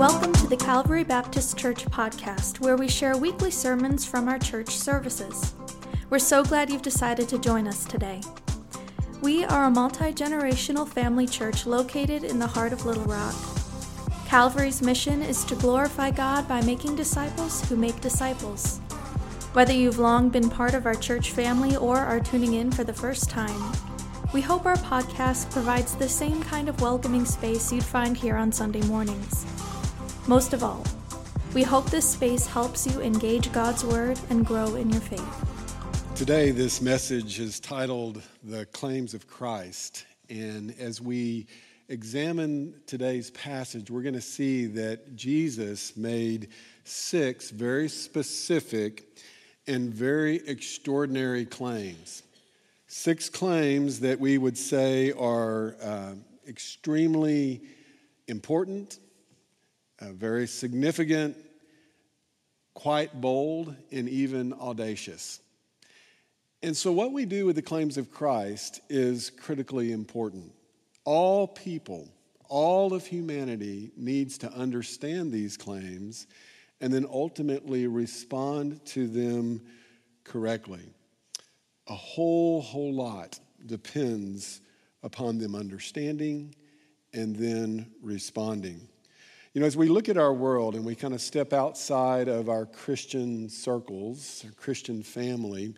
Welcome to the Calvary Baptist Church podcast, where we share weekly sermons from our church services. We're so glad you've decided to join us today. We are a multi generational family church located in the heart of Little Rock. Calvary's mission is to glorify God by making disciples who make disciples. Whether you've long been part of our church family or are tuning in for the first time, we hope our podcast provides the same kind of welcoming space you'd find here on Sunday mornings. Most of all, we hope this space helps you engage God's Word and grow in your faith. Today, this message is titled The Claims of Christ. And as we examine today's passage, we're going to see that Jesus made six very specific and very extraordinary claims. Six claims that we would say are uh, extremely important, very significant, quite bold, and even audacious. And so, what we do with the claims of Christ is critically important. All people, all of humanity needs to understand these claims and then ultimately respond to them correctly. A whole, whole lot depends upon them understanding and then responding. You know, as we look at our world and we kind of step outside of our Christian circles, our Christian family,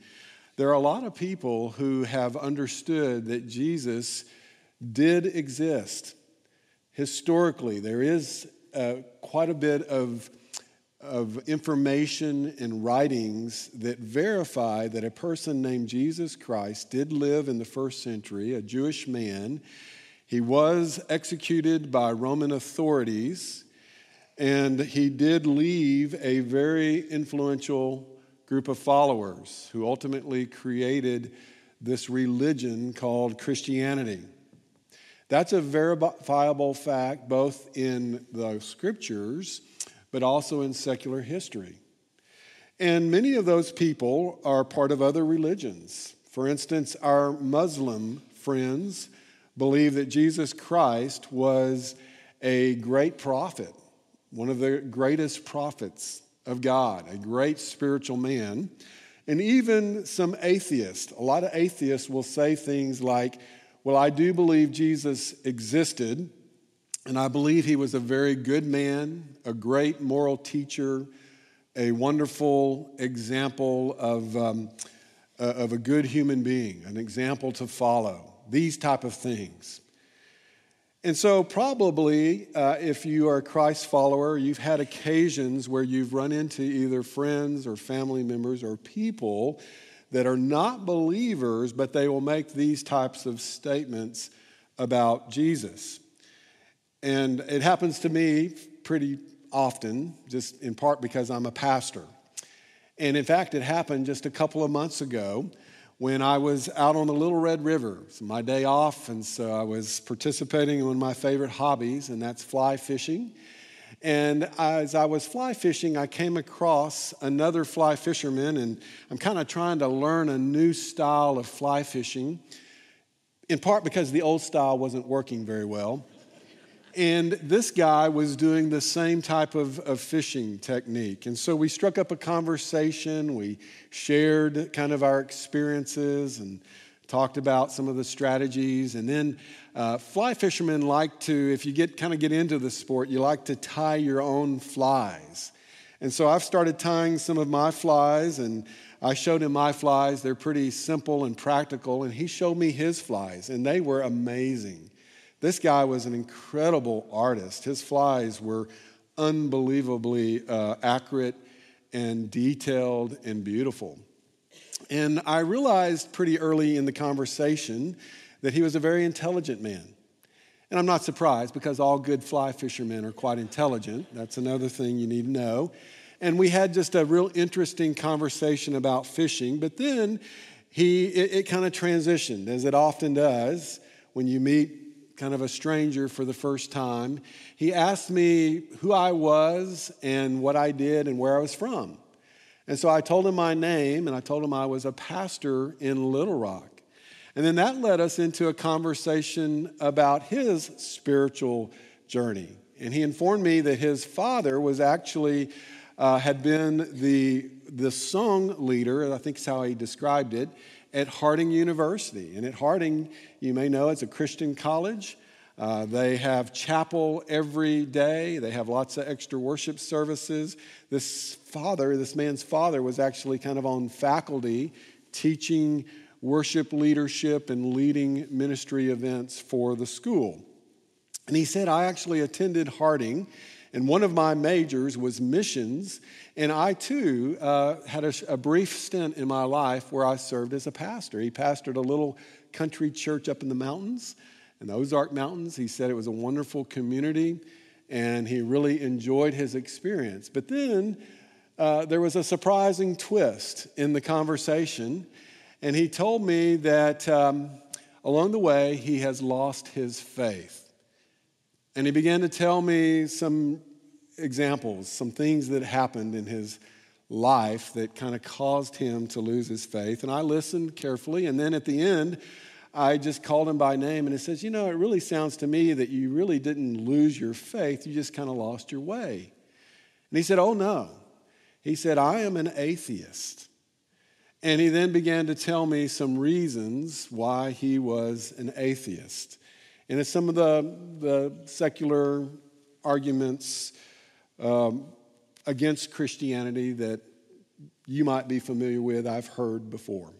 there are a lot of people who have understood that Jesus did exist. Historically, there is uh, quite a bit of, of information and writings that verify that a person named Jesus Christ did live in the first century, a Jewish man. He was executed by Roman authorities, and he did leave a very influential group of followers who ultimately created this religion called Christianity. That's a verifiable fact both in the scriptures but also in secular history. And many of those people are part of other religions. For instance, our Muslim friends believe that Jesus Christ was a great prophet, one of the greatest prophets of God, a great spiritual man. And even some atheists, a lot of atheists will say things like, Well, I do believe Jesus existed, and I believe he was a very good man, a great moral teacher, a wonderful example of, um, uh, of a good human being, an example to follow these type of things. And so, probably, uh, if you are a Christ follower, you've had occasions where you've run into either friends or family members or people that are not believers, but they will make these types of statements about Jesus. And it happens to me pretty often, just in part because I'm a pastor. And in fact, it happened just a couple of months ago when I was out on the Little Red River. It's my day off, and so I was participating in one of my favorite hobbies, and that's fly fishing. And as I was fly fishing, I came across another fly fisherman, and I'm kind of trying to learn a new style of fly fishing, in part because the old style wasn't working very well. And this guy was doing the same type of, of fishing technique. And so we struck up a conversation. We shared kind of our experiences and talked about some of the strategies. And then uh, fly fishermen like to, if you get kind of get into the sport, you like to tie your own flies. And so I've started tying some of my flies, and I showed him my flies. They're pretty simple and practical, and he showed me his flies, and they were amazing. This guy was an incredible artist. His flies were unbelievably uh, accurate and detailed and beautiful. And I realized pretty early in the conversation that he was a very intelligent man. And I'm not surprised because all good fly fishermen are quite intelligent. That's another thing you need to know. And we had just a real interesting conversation about fishing, but then he it, it kind of transitioned, as it often does when you meet kind of a stranger for the first time, he asked me who I was and what I did and where I was from. And so I told him my name and I told him I was a pastor in Little Rock. And then that led us into a conversation about his spiritual journey And he informed me that his father was actually, uh, had been the, the song leader, I think is how he described it, at Harding University. And at Harding, you may know it's a Christian college. Uh, they have chapel every day. They have lots of extra worship services. This father, this man's father, was actually kind of on faculty teaching worship leadership and leading ministry events for the school. And he said, I actually attended Harding, and one of my majors was missions. And I too uh, had a, a brief stint in my life where I served as a pastor. He pastored a little country church up in the mountains, in the Ozark Mountains. He said it was a wonderful community, and he really enjoyed his experience. But then uh, there was a surprising twist in the conversation, and he told me that um, along the way he has lost his faith. And he began to tell me some examples, some things that happened in his life that kind of caused him to lose his faith. And I listened carefully. And then at the end, I just called him by name and he says, You know, it really sounds to me that you really didn't lose your faith, you just kind of lost your way. And he said, Oh, no. He said, I am an atheist. And he then began to tell me some reasons why he was an atheist. And it's some of the, the secular arguments um, against Christianity that you might be familiar with, I've heard before.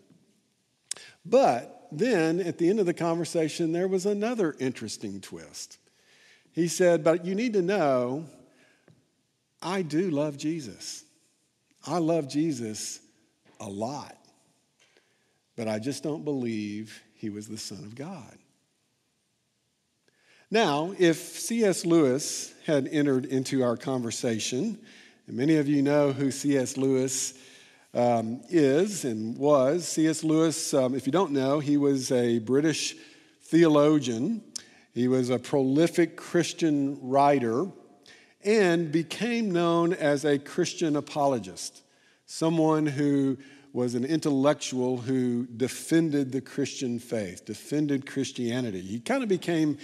But then at the end of the conversation, there was another interesting twist. He said, But you need to know, I do love Jesus. I love Jesus a lot, but I just don't believe he was the Son of God. Now, if C.S. Lewis had entered into our conversation, and many of you know who C.S. Lewis um, is and was, C.S. Lewis, um, if you don't know, he was a British theologian. He was a prolific Christian writer and became known as a Christian apologist, someone who was an intellectual who defended the Christian faith, defended Christianity. He kind of became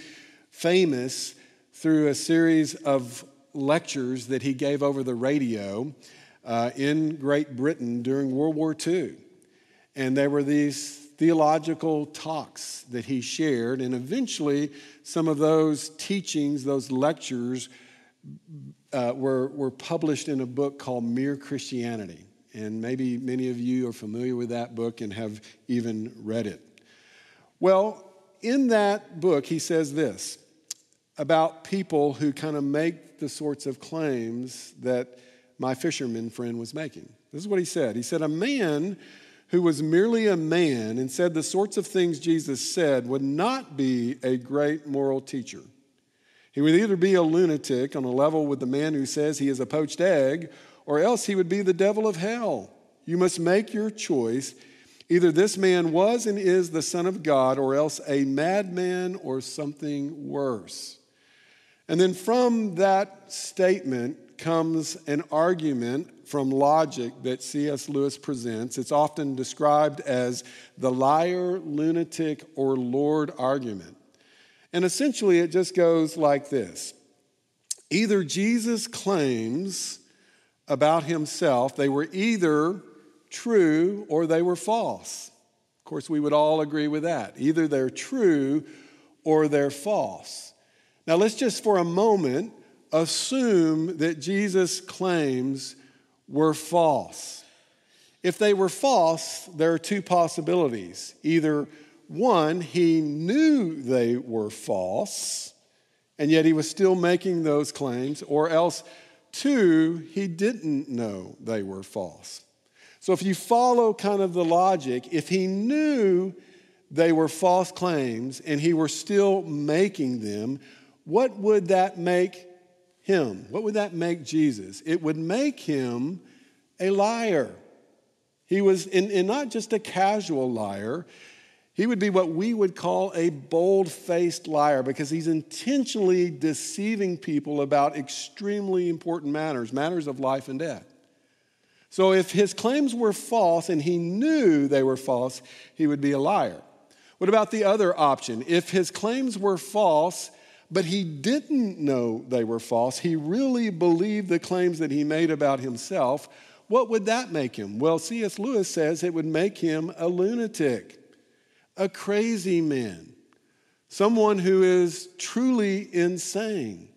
famous through a series of lectures that he gave over the radio uh, in Great Britain during World War II. And there were these theological talks that he shared, and eventually some of those teachings, those lectures, uh, were, were published in a book called Mere Christianity. And maybe many of you are familiar with that book and have even read it. Well, in that book, he says this about people who kind of make the sorts of claims that my fisherman friend was making. This is what he said. He said, A man who was merely a man and said the sorts of things Jesus said would not be a great moral teacher. He would either be a lunatic on a level with the man who says he is a poached egg, or else he would be the devil of hell. You must make your choice Either this man was and is the Son of God, or else a madman or something worse. And then from that statement comes an argument from logic that C.S. Lewis presents. It's often described as the liar, lunatic, or Lord argument. And essentially, it just goes like this Either Jesus claims about himself, they were either true or they were false. Of course, we would all agree with that. Either they're true or they're false. Now, let's just for a moment assume that Jesus' claims were false. If they were false, there are two possibilities. Either one, he knew they were false, and yet he was still making those claims, or else, two, he didn't know they were false. So if you follow kind of the logic, if he knew they were false claims and he were still making them, what would that make him? What would that make Jesus? It would make him a liar. He was, and, not just a casual liar, he would be what we would call a bold faced liar because he's intentionally deceiving people about extremely important matters, matters of life and death. So if his claims were false and he knew they were false, he would be a liar. What about the other option? If his claims were false, but he didn't know they were false. He really believed the claims that he made about himself. What would that make him? Well, C.S. Lewis says it would make him a lunatic, a crazy man, someone who is truly insane,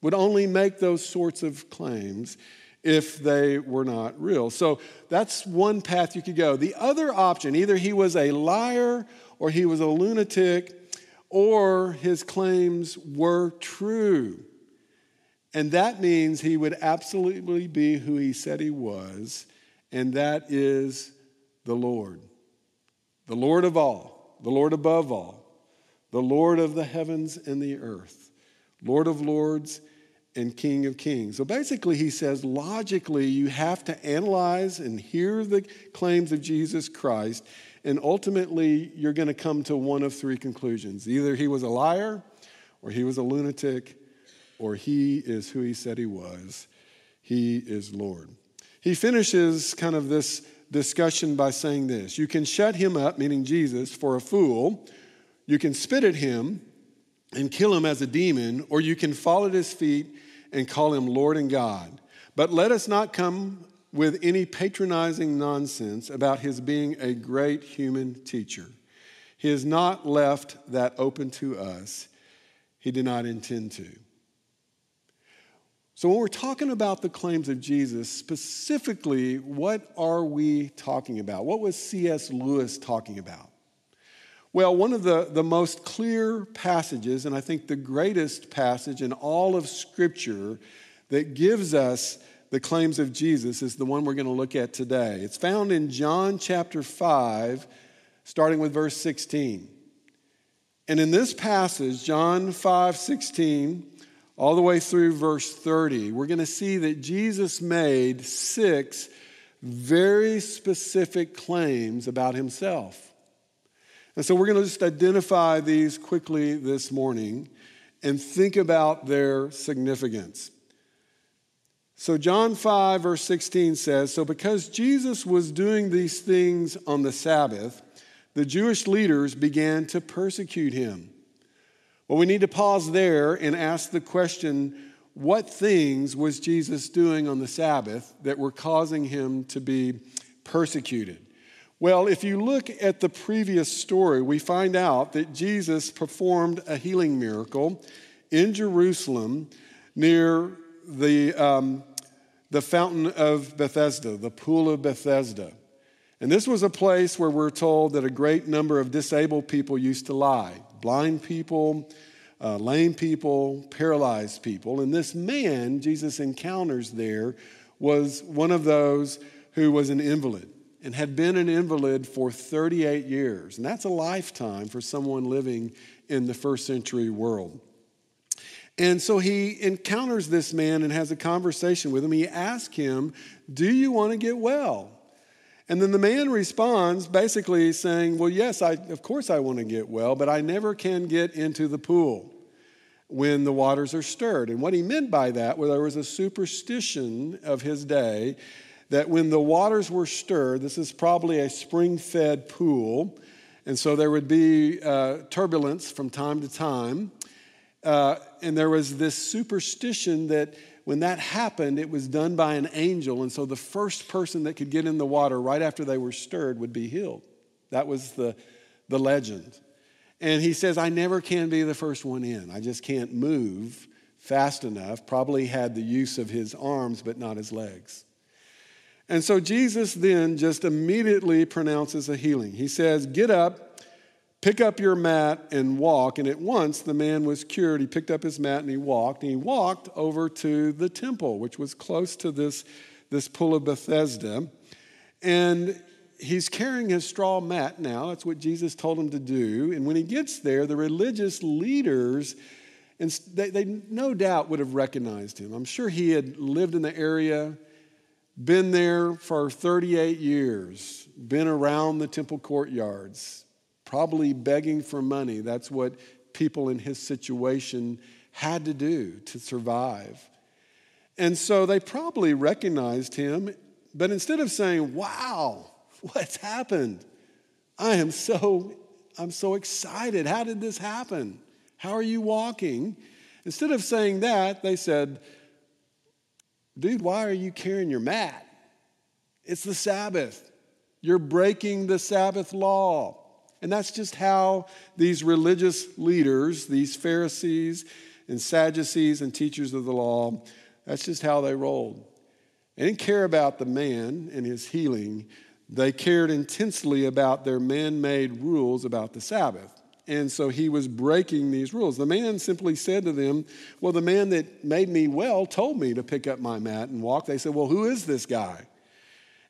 would only make those sorts of claims if they were not real. So that's one path you could go. The other option either he was a liar or he was a lunatic or his claims were true. And that means he would absolutely be who he said he was, and that is the Lord. The Lord of all, the Lord above all, the Lord of the heavens and the earth, Lord of lords and King of Kings. So basically, he says logically, you have to analyze and hear the claims of Jesus Christ, and ultimately, you're going to come to one of three conclusions either he was a liar, or he was a lunatic, or he is who he said he was. He is Lord. He finishes kind of this discussion by saying this You can shut him up, meaning Jesus, for a fool. You can spit at him and kill him as a demon, or you can fall at his feet and call him Lord and God. But let us not come with any patronizing nonsense about his being a great human teacher. He has not left that open to us. He did not intend to. So, when we're talking about the claims of Jesus, specifically, what are we talking about? What was C.S. Lewis talking about? Well, one of the, the most clear passages, and I think the greatest passage in all of Scripture that gives us the claims of Jesus, is the one we're going to look at today. It's found in John chapter 5, starting with verse 16. And in this passage, John 5 16, all the way through verse 30, we're going to see that Jesus made six very specific claims about himself. And so we're going to just identify these quickly this morning and think about their significance. So, John 5, verse 16 says So, because Jesus was doing these things on the Sabbath, the Jewish leaders began to persecute him. Well, we need to pause there and ask the question what things was Jesus doing on the Sabbath that were causing him to be persecuted? Well, if you look at the previous story, we find out that Jesus performed a healing miracle in Jerusalem near the, um, the fountain of Bethesda, the pool of Bethesda. And this was a place where we're told that a great number of disabled people used to lie blind people, uh, lame people, paralyzed people. And this man Jesus encounters there was one of those who was an invalid and had been an invalid for 38 years. And that's a lifetime for someone living in the first century world. And so he encounters this man and has a conversation with him. He asks him, Do you want to get well? And then the man responds, basically saying, Well, yes, I, of course I want to get well, but I never can get into the pool when the waters are stirred. And what he meant by that, well, there was a superstition of his day that when the waters were stirred, this is probably a spring fed pool, and so there would be uh, turbulence from time to time. Uh, and there was this superstition that when that happened, it was done by an angel, and so the first person that could get in the water right after they were stirred would be healed. That was the, the legend. And he says, I never can be the first one in. I just can't move fast enough. Probably had the use of his arms, but not his legs. And so Jesus then just immediately pronounces a healing. He says, Get up, pick up your mat, and walk. And at once the man was cured. He picked up his mat and he walked. And he walked over to the temple, which was close to this, this pool of Bethesda. And he's carrying his straw mat now. That's what Jesus told him to do. And when he gets there, the religious leaders, and they, they no doubt would have recognized him. I'm sure he had lived in the area been there for 38 years, been around the temple courtyards, probably begging for money. That's what people in his situation had to do to survive. And so they probably recognized him, but instead of saying, Wow, what's happened? I am so, I'm so excited. How did this happen? How are you walking? Instead of saying that, they said, Dude, why are you carrying your mat? It's the Sabbath. You're breaking the Sabbath law. And that's just how these religious leaders, these Pharisees and Sadducees and teachers of the law, that's just how they rolled. They didn't care about the man and his healing. They cared intensely about their man made rules about the Sabbath. And so he was breaking these rules. The man simply said to them, Well, the man that made me well told me to pick up my mat and walk. They said, Well, who is this guy?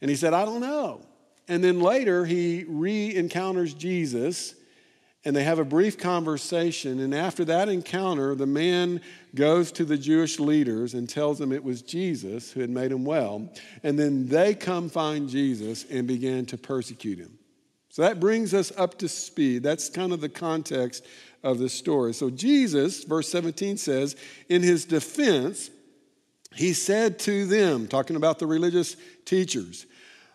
And he said, I don't know. And then later he re encounters Jesus and they have a brief conversation. And after that encounter, the man goes to the Jewish leaders and tells them it was Jesus who had made him well. And then they come find Jesus and begin to persecute him. So that brings us up to speed. That's kind of the context of the story. So Jesus, verse 17 says, in his defense, he said to them, talking about the religious teachers,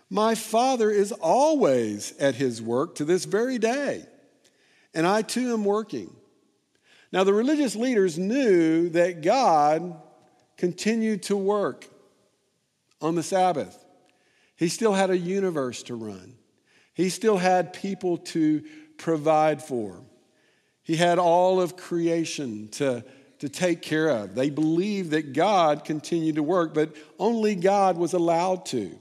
My Father is always at his work to this very day, and I too am working. Now, the religious leaders knew that God continued to work on the Sabbath, He still had a universe to run. He still had people to provide for. He had all of creation to, to take care of. They believed that God continued to work, but only God was allowed to.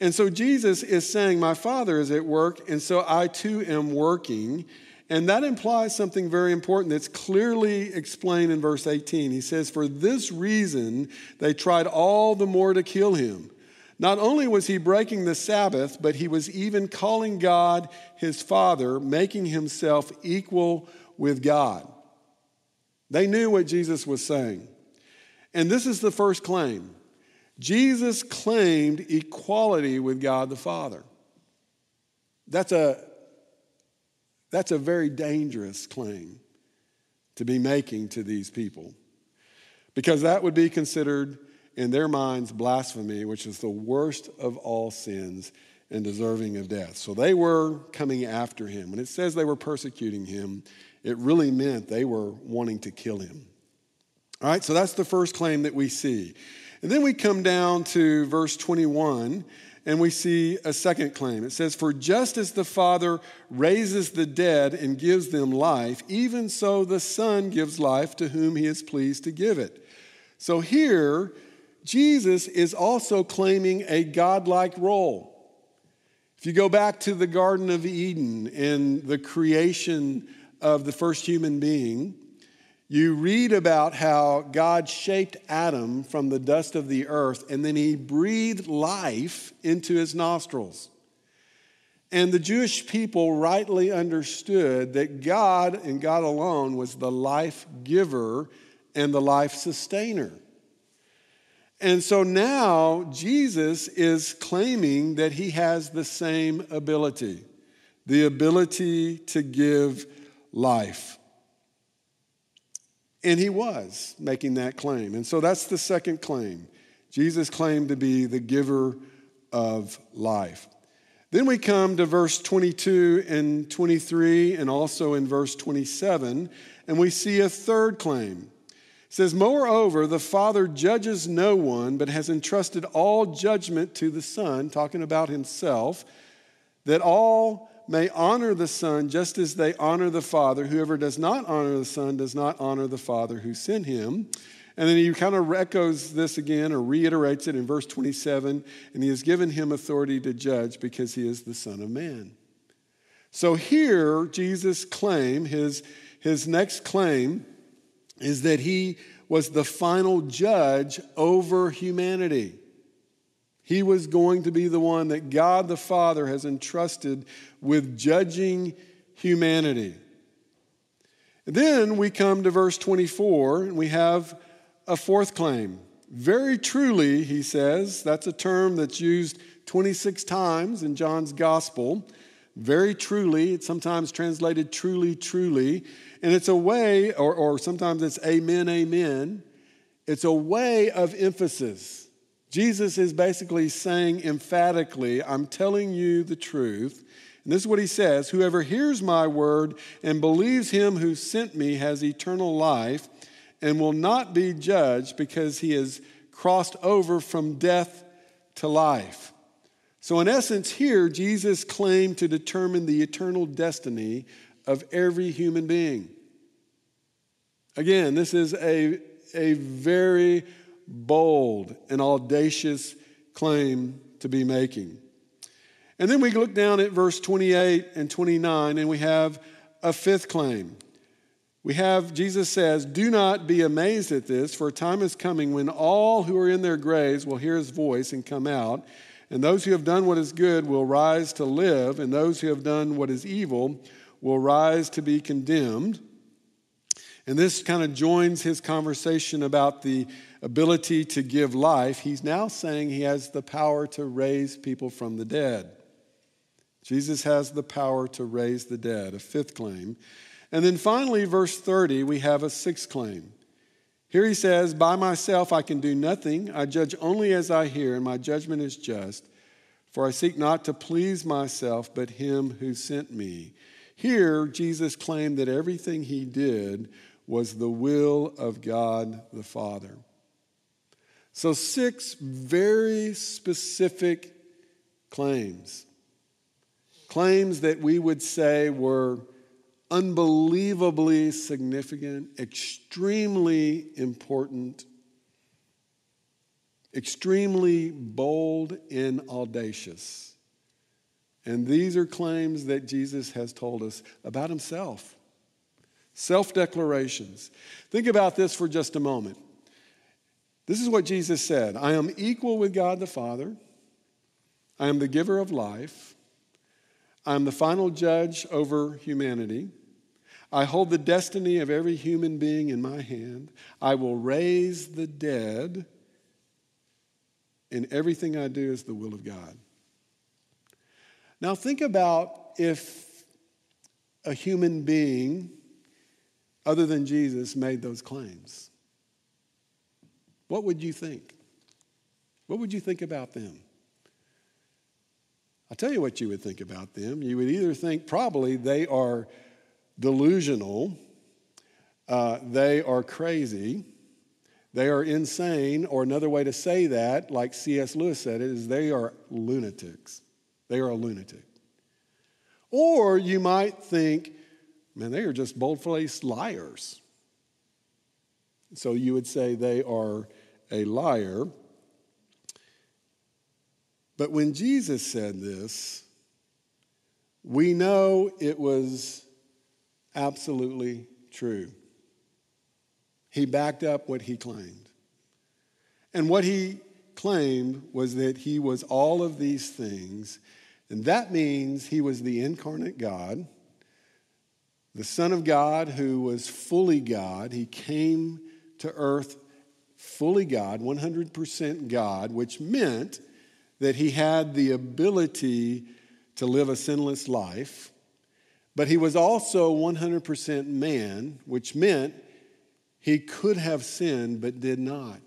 And so Jesus is saying, My Father is at work, and so I too am working. And that implies something very important that's clearly explained in verse 18. He says, For this reason they tried all the more to kill him. Not only was he breaking the Sabbath, but he was even calling God his Father, making himself equal with God. They knew what Jesus was saying. And this is the first claim Jesus claimed equality with God the Father. That's a, that's a very dangerous claim to be making to these people because that would be considered in their minds blasphemy, which is the worst of all sins and deserving of death. So they were coming after him. When it says they were persecuting him, it really meant they were wanting to kill him. All right, so that's the first claim that we see. And then we come down to verse 21 and we see a second claim. It says, For just as the Father raises the dead and gives them life, even so the Son gives life to whom he is pleased to give it. So here, Jesus is also claiming a godlike role. If you go back to the Garden of Eden and the creation of the first human being, you read about how God shaped Adam from the dust of the earth and then he breathed life into his nostrils. And the Jewish people rightly understood that God and God alone was the life giver and the life sustainer. And so now Jesus is claiming that he has the same ability the ability to give life. And he was making that claim. And so that's the second claim. Jesus claimed to be the giver of life. Then we come to verse 22 and 23, and also in verse 27, and we see a third claim says, Moreover, the Father judges no one, but has entrusted all judgment to the Son, talking about himself, that all may honor the Son just as they honor the Father. Whoever does not honor the Son does not honor the Father who sent him. And then he kind of echoes this again or reiterates it in verse 27 and he has given him authority to judge because he is the Son of Man. So here, Jesus' claim, his, his next claim, is that he was the final judge over humanity. He was going to be the one that God the Father has entrusted with judging humanity. then we come to verse 24 and we have a fourth claim. Very truly, he says, that's a term that's used 26 times in John's gospel. Very truly, it's sometimes translated truly, truly. And it's a way, or, or sometimes it's amen, amen. It's a way of emphasis. Jesus is basically saying emphatically, I'm telling you the truth. And And this is what he says Whoever hears my word and believes him who sent me has eternal life and will not be judged because he has crossed over from death to life. So, in essence, here, Jesus claimed to determine the eternal destiny of every human being. Again, this is a, a very bold and audacious claim to be making. And then we look down at verse 28 and 29, and we have a fifth claim. We have, Jesus says, Do not be amazed at this, for a time is coming when all who are in their graves will hear his voice and come out, and those who have done what is good will rise to live, and those who have done what is evil will rise to be condemned. And this kind of joins his conversation about the ability to give life. He's now saying he has the power to raise people from the dead. Jesus has the power to raise the dead, a fifth claim. And then finally, verse 30, we have a sixth claim. Here he says, By myself I can do nothing. I judge only as I hear, and my judgment is just. For I seek not to please myself, but him who sent me. Here, Jesus claimed that everything he did was the will of God the Father. So, six very specific claims. Claims that we would say were unbelievably significant, extremely important, extremely bold, and audacious. And these are claims that Jesus has told us about himself. Self declarations. Think about this for just a moment. This is what Jesus said I am equal with God the Father, I am the giver of life, I am the final judge over humanity. I hold the destiny of every human being in my hand. I will raise the dead, and everything I do is the will of God. Now, think about if a human being other than Jesus made those claims. What would you think? What would you think about them? I'll tell you what you would think about them. You would either think probably they are delusional, uh, they are crazy, they are insane, or another way to say that, like C.S. Lewis said it, is they are lunatics. They are a lunatic. Or you might think, man, they are just bold faced liars. So you would say they are a liar. But when Jesus said this, we know it was absolutely true. He backed up what he claimed. And what he claimed was that he was all of these things and that means he was the incarnate God, the Son of God who was fully God. He came to earth fully God, 100% God, which meant that he had the ability to live a sinless life. But he was also 100% man, which meant he could have sinned but did not.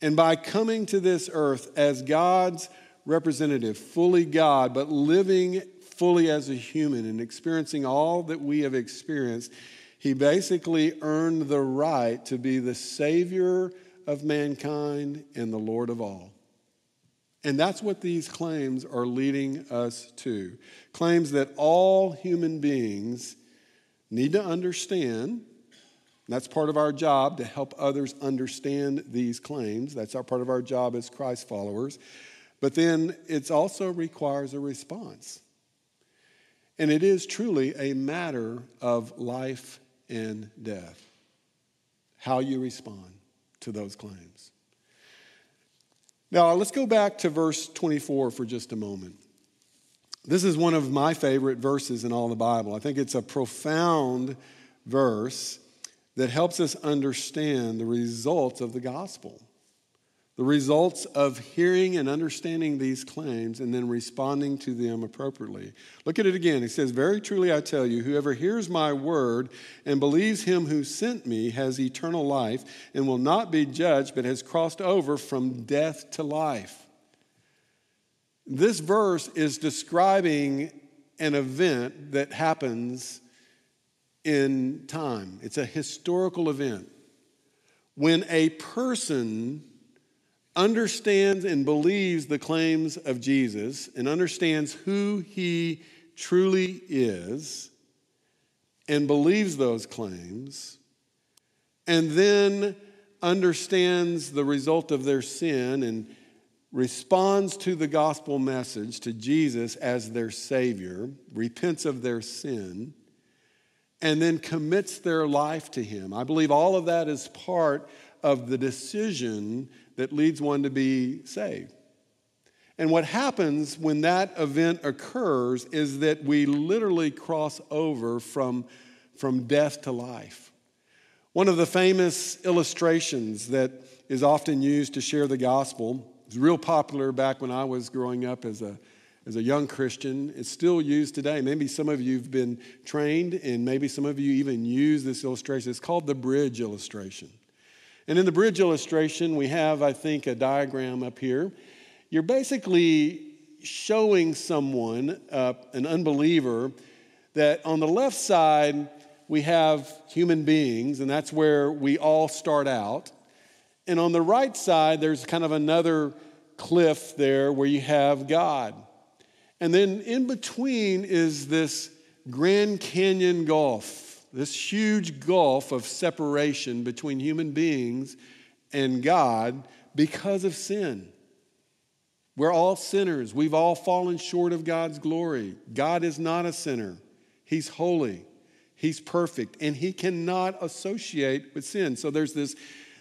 And by coming to this earth as God's representative, fully God, but living fully as a human and experiencing all that we have experienced, he basically earned the right to be the Savior of mankind and the Lord of all. And that's what these claims are leading us to. Claims that all human beings need to understand. That's part of our job to help others understand these claims. That's our part of our job as Christ followers. But then it also requires a response. And it is truly a matter of life and death, how you respond to those claims. Now, let's go back to verse 24 for just a moment. This is one of my favorite verses in all the Bible. I think it's a profound verse that helps us understand the results of the gospel the results of hearing and understanding these claims and then responding to them appropriately. Look at it again. He says, Very truly I tell you, whoever hears my word and believes him who sent me has eternal life and will not be judged, but has crossed over from death to life. This verse is describing an event that happens in time, it's a historical event. When a person understands and believes the claims of Jesus and understands who he truly is and believes those claims, and then understands the result of their sin and responds to the gospel message to Jesus as their Savior, repents of their sin, and then commits their life to Him. I believe all of that is part of the decision that leads one to be saved. And what happens when that event occurs is that we literally cross over from, from death to life. One of the famous illustrations that is often used to share the gospel was real popular back when I was growing up as a, as a young Christian. It's still used today. Maybe some of you have been trained, and maybe some of you even use this illustration. It's called the bridge illustration. And in the bridge illustration, we have, I think, a diagram up here. You're basically showing someone, uh, an unbeliever, that on the left side, we have human beings, and that's where we all start out. And on the right side, there's kind of another cliff there where you have God. And then in between is this Grand Canyon Gulf this huge gulf of separation between human beings and God because of sin. We're all sinners. We've all fallen short of God's glory. God is not a sinner, He's holy, He's perfect, and He cannot associate with sin. So there's this,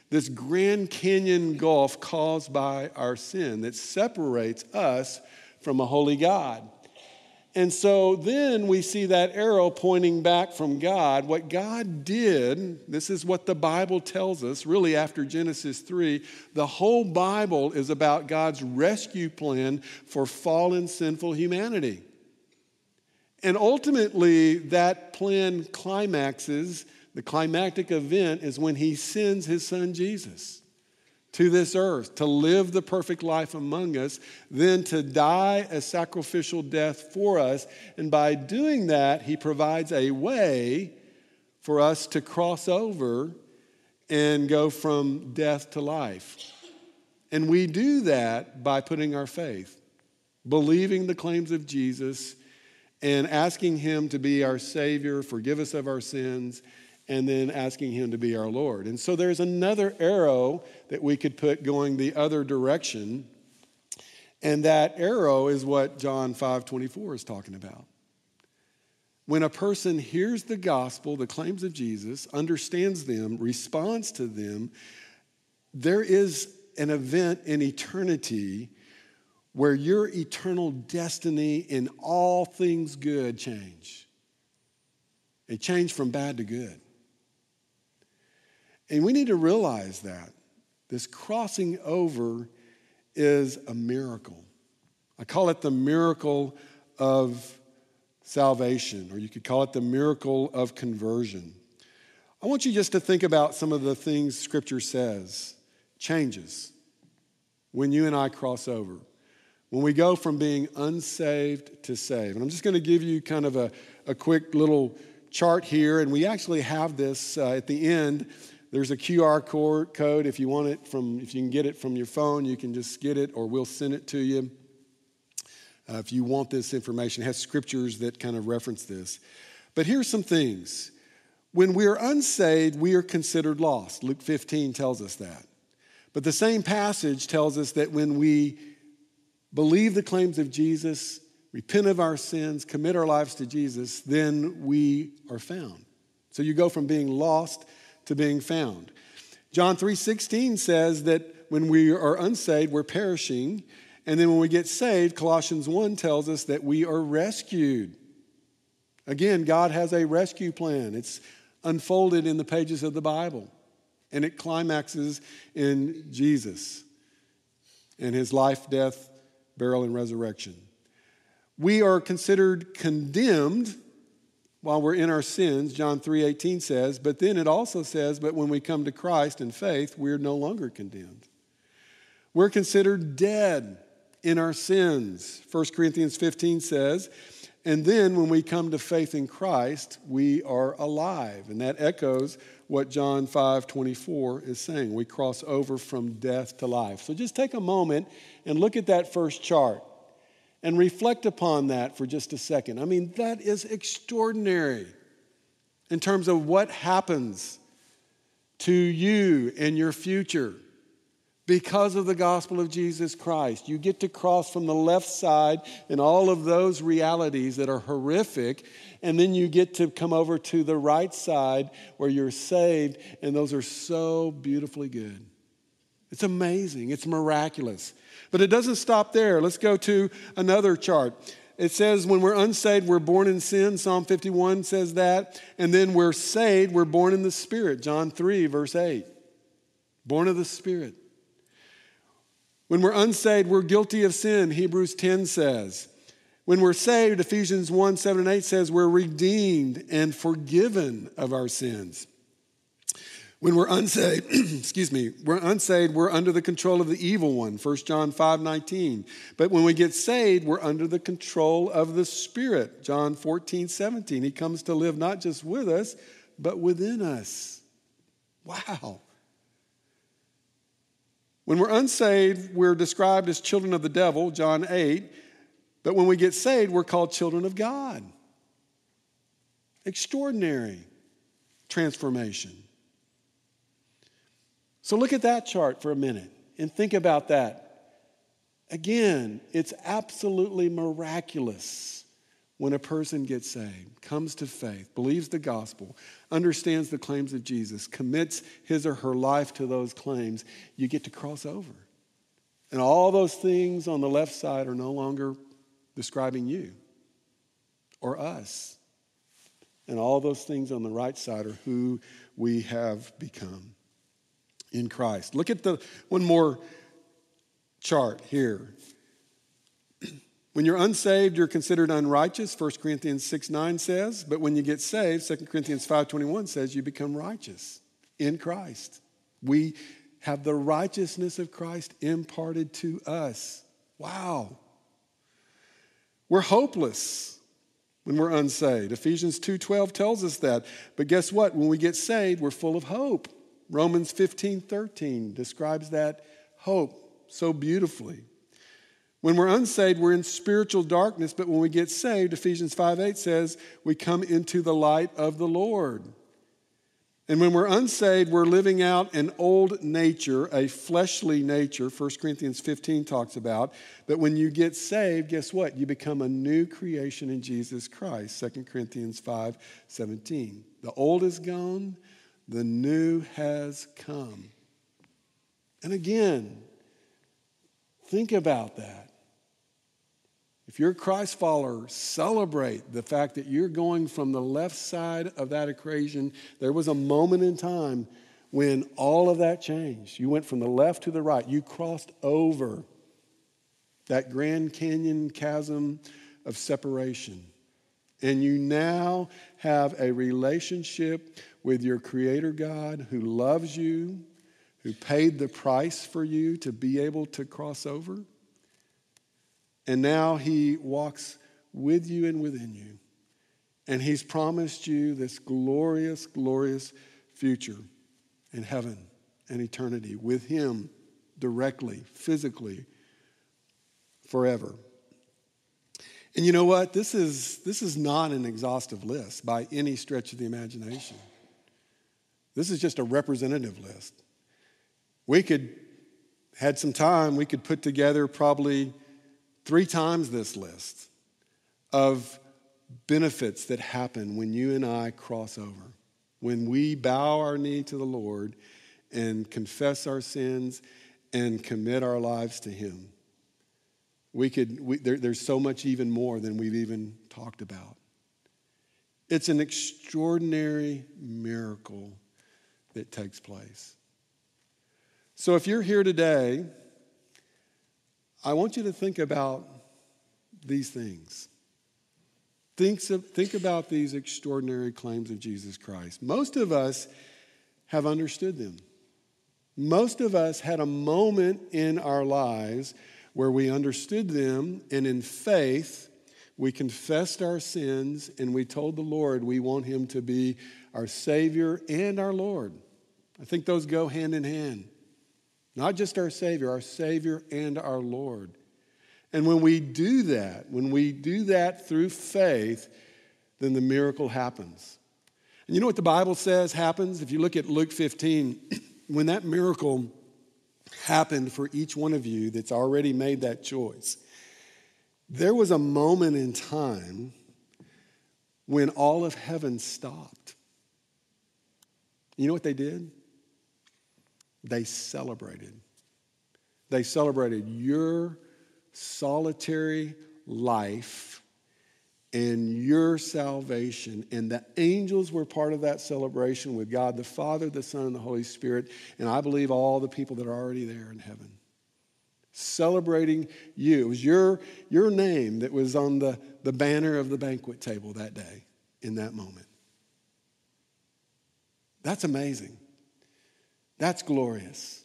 this Grand Canyon gulf caused by our sin that separates us from a holy God. And so then we see that arrow pointing back from God. What God did, this is what the Bible tells us, really after Genesis 3. The whole Bible is about God's rescue plan for fallen, sinful humanity. And ultimately, that plan climaxes, the climactic event is when he sends his son Jesus to this earth to live the perfect life among us, then to die a sacrificial death for us. And by doing that, he provides a way for us to cross over and go from death to life. And we do that by putting our faith, believing the claims of Jesus, and asking him to be our Savior, forgive us of our sins, and then asking Him to be our Lord. And so there's another arrow that we could put going the other direction. And that arrow is what John 5 24 is talking about. When a person hears the gospel, the claims of Jesus, understands them, responds to them, there is an event in eternity where your eternal destiny in all things good change. It changed from bad to good. And we need to realize that this crossing over is a miracle. I call it the miracle of salvation, or you could call it the miracle of conversion. I want you just to think about some of the things Scripture says changes when you and I cross over. When we go from being unsaved to saved. And I'm just going to give you kind of a, a quick little chart here, and we actually have this uh, at the end there's a QR code if you want it from, if you can get it from your phone, you can just get it or we'll send it to you. Uh, if you want this information, it has scriptures that kind of reference this. But here's some things. When we are unsaved, we are considered lost. Luke 15 tells us that. But the same passage tells us that when we believe the claims of Jesus, repent of our sins, commit our lives to Jesus, then we are found. So you go from being lost to being found. John 3:16 says that when we are unsaved, we're perishing, and then when we get saved, Colossians 1 tells us that we are rescued. Again, God has a rescue plan. It's unfolded in the pages of the Bible, and it climaxes in Jesus and his life, death, burial, and resurrection. We are considered condemned while we're in our sins, John 3:18 says, but then it also says, but when we come to Christ in faith, we're no longer condemned. We're considered dead in our sins. 1 Corinthians 15 says, and then when we come to faith in Christ, we are alive. And that echoes what John 5 24 is saying. We cross over from death to life. So just take a moment and look at that first chart and reflect upon that for just a second. I mean, that is extraordinary in terms of what happens to you and your future because of the gospel of Jesus Christ. You get to cross from the left side and all of those realities that are horrific, and then you get to come over to the right side where you're saved, and those are so beautifully good. It's amazing, it's miraculous. But it doesn't stop there. Let's go to another chart. It says when we're unsaved, we're born in sin. Psalm 51 says that. And then we're saved, we're born in the Spirit. John 3, verse 8. Born of the Spirit. When we're unsaved, we're guilty of sin, Hebrews 10 says. When we're saved, Ephesians 1 7 and 8 says we're redeemed and forgiven of our sins. When we're unsaved, excuse me, we're unsaved, we're under the control of the evil one, 1 John 5 19. But when we get saved, we're under the control of the Spirit, John 14 17. He comes to live not just with us, but within us. Wow. When we're unsaved, we're described as children of the devil, John 8. But when we get saved, we're called children of God. Extraordinary transformation. So look at that chart for a minute and think about that. Again, it's absolutely miraculous when a person gets saved, comes to faith, believes the gospel, understands the claims of Jesus, commits his or her life to those claims, you get to cross over. And all those things on the left side are no longer describing you or us. And all those things on the right side are who we have become in Christ. Look at the one more chart here. When you're unsaved, you're considered unrighteous, 1 Corinthians 6 9 says. But when you get saved, 2 Corinthians 5 21 says you become righteous in Christ. We have the righteousness of Christ imparted to us. Wow. We're hopeless when we're unsaved. Ephesians 2:12 tells us that. But guess what? When we get saved, we're full of hope. Romans 15 13 describes that hope so beautifully. When we're unsaved, we're in spiritual darkness, but when we get saved, Ephesians 5 8 says, we come into the light of the Lord. And when we're unsaved, we're living out an old nature, a fleshly nature, 1 Corinthians 15 talks about. But when you get saved, guess what? You become a new creation in Jesus Christ, 2 Corinthians 5 17. The old is gone, the new has come. And again, think about that. If you're a Christ follower, celebrate the fact that you're going from the left side of that equation. There was a moment in time when all of that changed. You went from the left to the right, you crossed over that Grand Canyon chasm of separation. And you now have a relationship with your Creator God who loves you, who paid the price for you to be able to cross over. And now He walks with you and within you. And He's promised you this glorious, glorious future in heaven and eternity with Him directly, physically, forever. And you know what? This is, this is not an exhaustive list by any stretch of the imagination. This is just a representative list. We could, had some time, we could put together probably three times this list of benefits that happen when you and I cross over, when we bow our knee to the Lord and confess our sins and commit our lives to Him. We could, we, there, there's so much even more than we've even talked about. It's an extraordinary miracle that takes place. So if you're here today, I want you to think about these things. Think, think about these extraordinary claims of Jesus Christ. Most of us have understood them. Most of us had a moment in our lives where we understood them, and in faith, we confessed our sins and we told the Lord we want Him to be our Savior and our Lord. I think those go hand in hand. Not just our Savior, our Savior and our Lord. And when we do that, when we do that through faith, then the miracle happens. And you know what the Bible says happens? If you look at Luke 15, when that miracle happened for each one of you that's already made that choice, there was a moment in time when all of heaven stopped. You know what they did? They celebrated. They celebrated your solitary life and your salvation. And the angels were part of that celebration with God the Father, the Son, and the Holy Spirit. And I believe all the people that are already there in heaven. Celebrating you. It was your, your name that was on the, the banner of the banquet table that day, in that moment. That's amazing. That's glorious.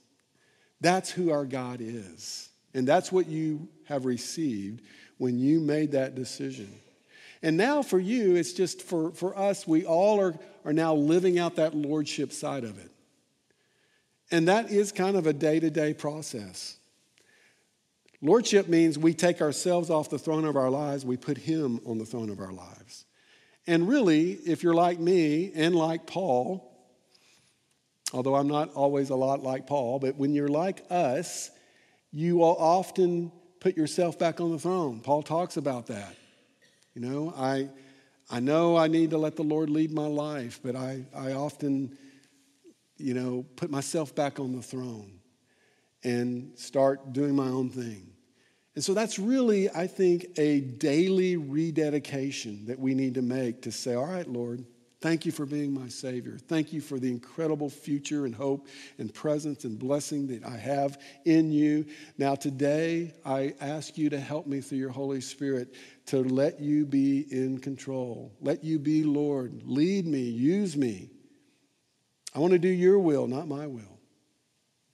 That's who our God is. And that's what you have received when you made that decision. And now for you, it's just for, for us, we all are, are now living out that lordship side of it. And that is kind of a day to day process. Lordship means we take ourselves off the throne of our lives, we put Him on the throne of our lives. And really, if you're like me and like Paul, although I'm not always a lot like Paul, but when you're like us, you will often put yourself back on the throne. Paul talks about that. You know, I, I know I need to let the Lord lead my life, but I, I often, you know, put myself back on the throne and start doing my own thing. And so that's really, I think, a daily rededication that we need to make to say, all right, Lord, Thank you for being my Savior. Thank you for the incredible future and hope and presence and blessing that I have in you. Now, today, I ask you to help me through your Holy Spirit to let you be in control. Let you be Lord. Lead me, use me. I want to do your will, not my will.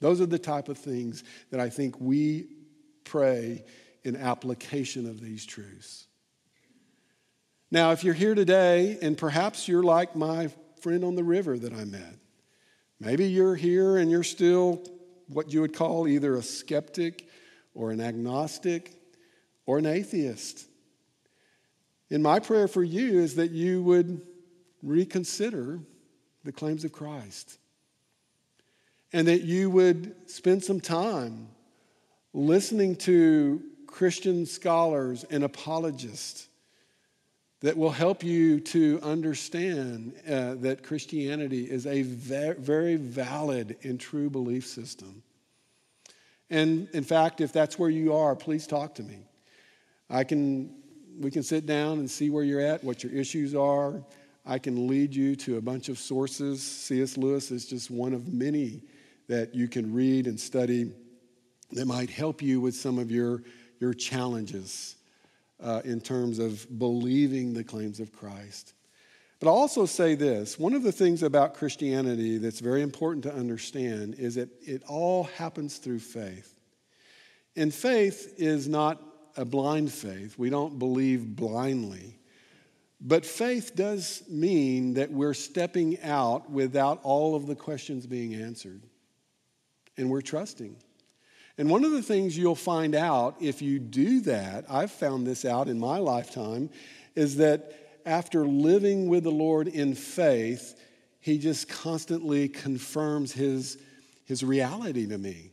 Those are the type of things that I think we pray in application of these truths. Now, if you're here today and perhaps you're like my friend on the river that I met, maybe you're here and you're still what you would call either a skeptic or an agnostic or an atheist. And my prayer for you is that you would reconsider the claims of Christ and that you would spend some time listening to Christian scholars and apologists that will help you to understand uh, that Christianity is a ve- very valid and true belief system. And in fact, if that's where you are, please talk to me. I can, we can sit down and see where you're at, what your issues are. I can lead you to a bunch of sources. C.S. Lewis is just one of many that you can read and study that might help you with some of your, your challenges uh, in terms of believing the claims of Christ. But I'll also say this one of the things about Christianity that's very important to understand is that it all happens through faith. And faith is not a blind faith, we don't believe blindly. But faith does mean that we're stepping out without all of the questions being answered. And we're trusting. And one of the things you'll find out if you do that, I've found this out in my lifetime, is that after living with the Lord in faith, He just constantly confirms His, his reality to me.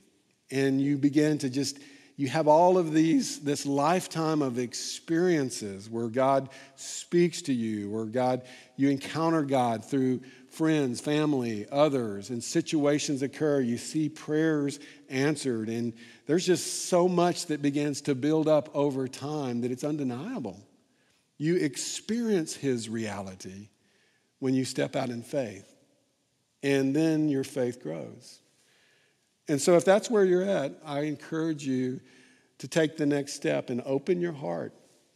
And you begin to just, you have all of these, this lifetime of experiences where God speaks to you, where God, you encounter God through friends, family, others, and situations occur. You see prayers answered, and there's just so much that begins to build up over time that it's undeniable. You experience His reality when you step out in faith, and then your faith grows. And so, if that's where you're at, I encourage you to take the next step and open your heart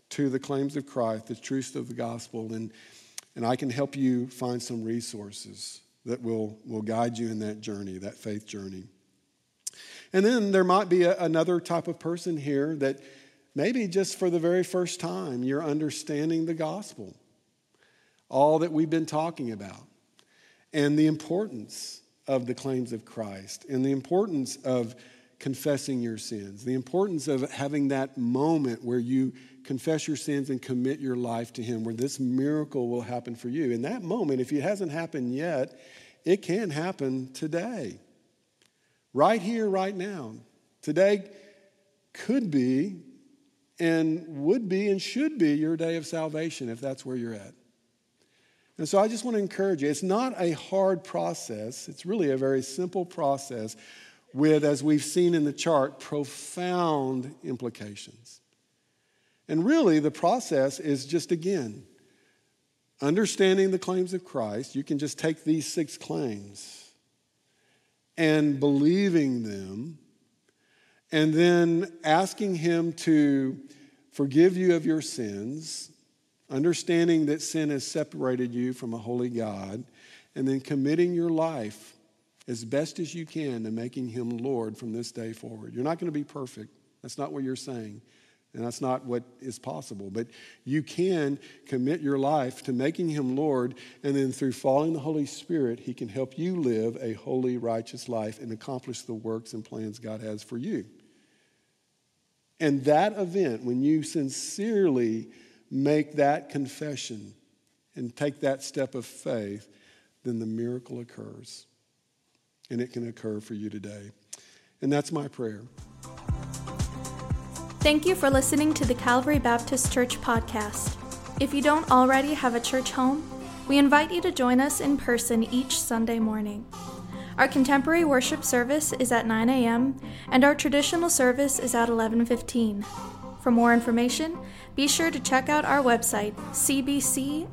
to the claims of Christ, the truth of the gospel, and and I can help you find some resources that will, will guide you in that journey, that faith journey. And then there might be a, another type of person here that maybe just for the very first time you're understanding the gospel, all that we've been talking about, and the importance of the claims of Christ, and the importance of confessing your sins, the importance of having that moment where you confess your sins and commit your life to Him, where this miracle will happen for you. In that moment, if it hasn't happened yet, it can happen today. Right here, right now. Today could be and would be and should be your day of salvation if that's where you're at. And so I just want to encourage you. It's not a hard process, it's really a very simple process with, as we've seen in the chart, profound implications. And really, the process is just again, understanding the claims of Christ. You can just take these six claims and believing them, and then asking Him to forgive you of your sins, understanding that sin has separated you from a holy God, and then committing your life as best as you can to making Him Lord from this day forward. You're not going to be perfect. That's not what you're saying. And that's not what is possible. But you can commit your life to making Him Lord, and then through following the Holy Spirit, He can help you live a holy, righteous life and accomplish the works and plans God has for you. And that event, when you sincerely make that confession and take that step of faith, then the miracle occurs. And it can occur for you today. And that's my prayer. Thank you for listening to the Calvary Baptist Church podcast. If you don't already have a church home, we invite you to join us in person each Sunday morning. Our contemporary worship service is at 9 a.m. and our traditional service is at 11:15. For more information, be sure to check out our website cbclr.org.